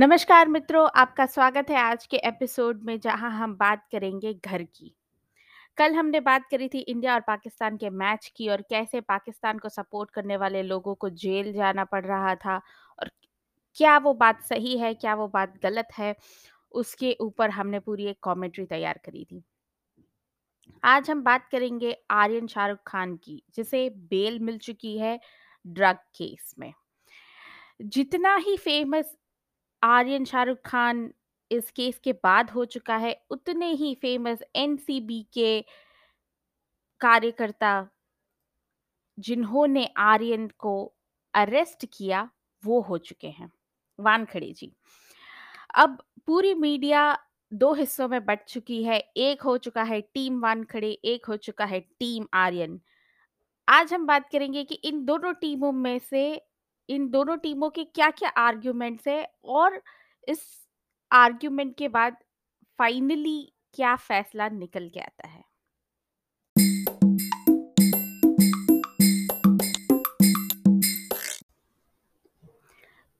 नमस्कार मित्रों, आपका स्वागत है आज के एपिसोड में जहाँ हम बात करेंगे घर की। कल हमने बात करी थी इंडिया और पाकिस्तान के मैच की और कैसे पाकिस्तान को सपोर्ट करने वाले लोगों को जेल जाना पड़ रहा था और क्या वो बात सही है, क्या वो बात गलत है, उसके ऊपर हमने पूरी एक कॉमेंट्री तैयार करी थी। आज हम बात करेंगे आर्यन शाहरुख खान की, जिसे बेल मिल चुकी है ड्रग केस में। जितना ही फ़ेमस आर्यन शाहरुख खान इस केस के बाद हो चुका है, उतने ही फ़ेमस एनसीबी के कार्यकर्ता जिन्होंने आर्यन को अरेस्ट किया, वो हो चुके हैं, वानखड़े जी। अब पूरी मीडिया दो हिस्सों में बट चुकी है, एक हो चुका है टीम वानखड़े, एक हो चुका है टीम आर्यन। आज हम बात करेंगे कि इन दोनों टीमों में से इन दोनों टीमों के क्या-क्या आर्ग्यूमेंट्स हैं और इस आर्ग्यूमेंट के बाद फाइनली क्या फैसला निकल के आता है।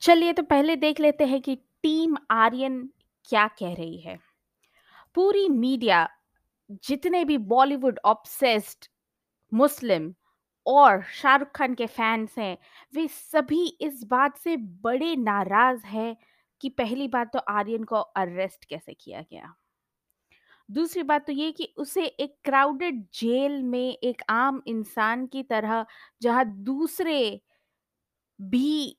चलिए तो पहले देख लेते हैं कि टीम आर्यन क्या कह रही है। पूरी मीडिया जितने भी बॉलीवुड ऑब्सेस्ड मुस्लिम और शाहरुख खान के फैंस हैं, वे सभी इस बात से बड़े नाराज़ हैं कि पहली बात तो आर्यन को अरेस्ट कैसे किया गया। दूसरी बात तो ये कि उसे एक क्राउडेड जेल में एक आम इंसान की तरह जहाँ दूसरे भी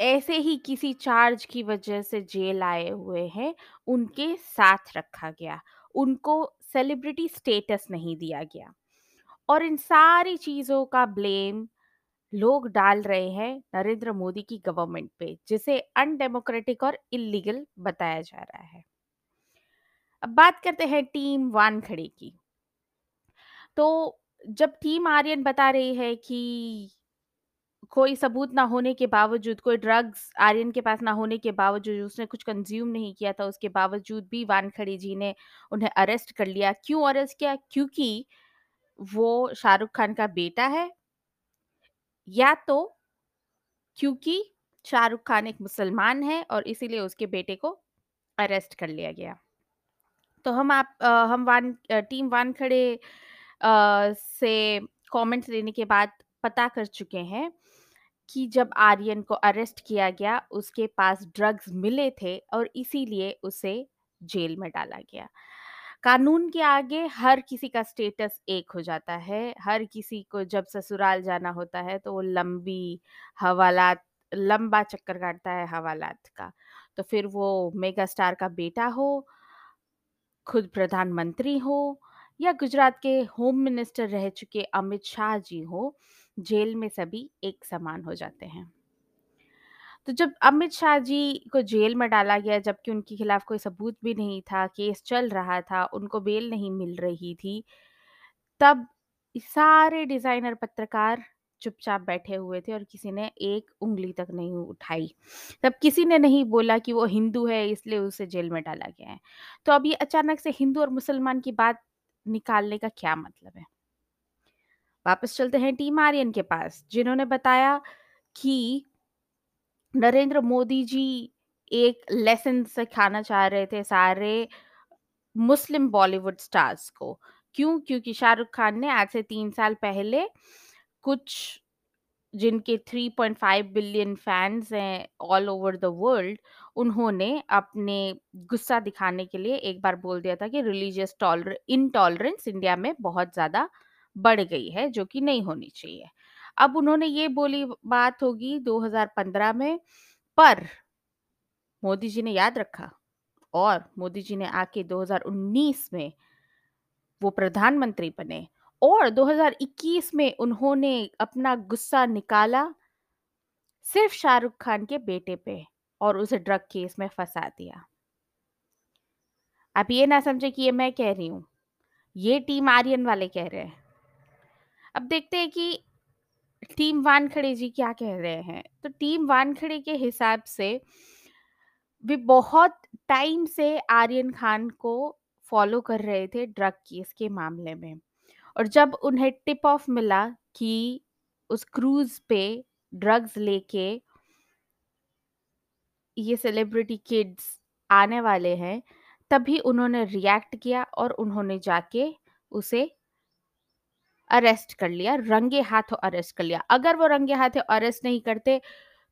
ऐसे ही किसी चार्ज की वजह से जेल आए हुए हैं, उनके साथ रखा गया। उनको सेलिब्रिटी स्टेटस नहीं दिया गया। और इन सारी चीज़ों का ब्लेम लोग डाल रहे हैं नरेंद्र मोदी की गवर्नमेंट पे, जिसे अनडेमोक्रेटिक और इलीगल बताया जा रहा है। अब बात करते हैं टीम वानखड़े की। तो जब टीम आर्यन बता रही है कि कोई सबूत ना होने के बावजूद, कोई ड्रग्स आर्यन के पास ना होने के बावजूद, उसने कुछ कंज़्यूम नहीं किया था, उसके बावजूद भी वानखड़े जी ने उन्हें अरेस्ट कर लिया। क्यों अरेस्ट किया? क्योंकि वो शाहरुख खान का बेटा है या तो क्योंकि शाहरुख खान एक मुसलमान है और इसीलिए उसके बेटे को अरेस्ट कर लिया गया। तो हम आप अ, हम वान टीम वानखड़े अ, से कमेंट्स लेने के बाद पता कर चुके हैं कि जब आर्यन को अरेस्ट किया गया, उसके पास ड्रग्स मिले थे और इसीलिए उसे जेल में डाला गया। कानून के आगे हर किसी का स्टेटस एक हो जाता है, हर किसी को जब ससुराल जाना होता है तो वो लंबी हवालात लंबा चक्कर काटता है हवालात का। तो फिर वो मेगा स्टार का बेटा हो, खुद प्रधानमंत्री हो या गुजरात के होम मिनिस्टर रह चुके अमित शाह जी हो, जेल में सभी एक समान हो जाते हैं। तो जब अमित शाह जी को जेल में डाला गया जबकि उनके खिलाफ कोई सबूत भी नहीं था, केस चल रहा था, उनको बेल नहीं मिल रही थी, तब सारे डिज़ाइनर पत्रकार चुपचाप बैठे हुए थे और किसी ने एक उंगली तक नहीं उठाई। तब किसी ने नहीं बोला कि वो हिंदू है इसलिए उसे जेल में डाला गया है। तो अब ये अचानक से हिंदू और मुसलमान की बात निकालने का क्या मतलब है? वापस चलते हैं टीम आर्यन के पास, जिन्होंने बताया कि नरेंद्र मोदी जी एक लेसन सिखाना चाह रहे थे सारे मुस्लिम बॉलीवुड स्टार्स को। क्यों? क्योंकि शाहरुख खान ने आज से तीन साल पहले कुछ जिनके 3.5 बिलियन फैंस हैं ऑल ओवर द वर्ल्ड, उन्होंने अपने गुस्सा दिखाने के लिए एक बार बोल दिया था कि रिलीजियस टॉलर इनटॉलरेंस इंडिया में बहुत ज़्यादा बढ़ गई है, जो कि नहीं होनी चाहिए। अब उन्होंने ये बोली बात होगी 2015 में, पर मोदी जी ने याद रखा और मोदी जी ने आके 2019 में वो प्रधानमंत्री बने और 2021 में उन्होंने अपना गुस्सा निकाला सिर्फ़ शाहरुख खान के बेटे पे और उसे ड्रग केस में फंसा दिया। आप ये ना समझे कि ये मैं कह रही हूँ, ये टीम आर्यन वाले कह रहे हैं। अब देखते हैं कि टीम वानखड़े जी क्या कह रहे हैं। तो टीम वानखड़े के हिसाब से वे बहुत टाइम से आर्यन खान को फॉलो कर रहे थे ड्रग केस के मामले में और जब उन्हें टिप ऑफ़ मिला कि उस क्रूज़ पे ड्रग्स लेके ये सेलिब्रिटी किड्स आने वाले हैं, तभी उन्होंने रिएक्ट किया और उन्होंने जाके उसे अरेस्ट कर लिया, रंगे हाथों अरेस्ट कर लिया। अगर वो रंगे हाथों अरेस्ट नहीं करते,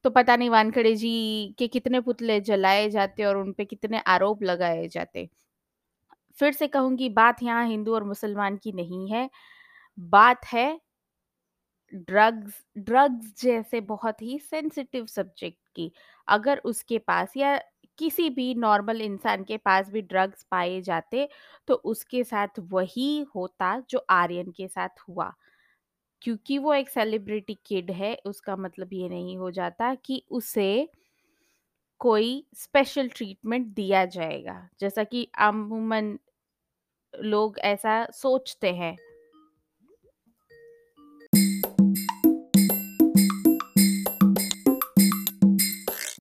तो पता नहीं वानखेड़े जी के कितने पुतले जलाए जाते और उन पे कितने आरोप लगाए जाते। फिर से कहूँगी बात यहाँ हिंदू और मुसलमान की नहीं है, बात है ड्रग्स ड्रग्स जैसे बहुत ही सेंसिटिव सब्जेक्ट की। अगर उसके पास या किसी भी नॉर्मल इंसान के पास भी ड्रग्स पाए जाते, तो उसके साथ वही होता जो आर्यन के साथ हुआ। क्योंकि वो एक सेलिब्रिटी किड है, उसका मतलब ये नहीं हो जाता कि उसे कोई स्पेशल ट्रीटमेंट दिया जाएगा। जैसा कि अमूमन लोग ऐसा सोचते हैं।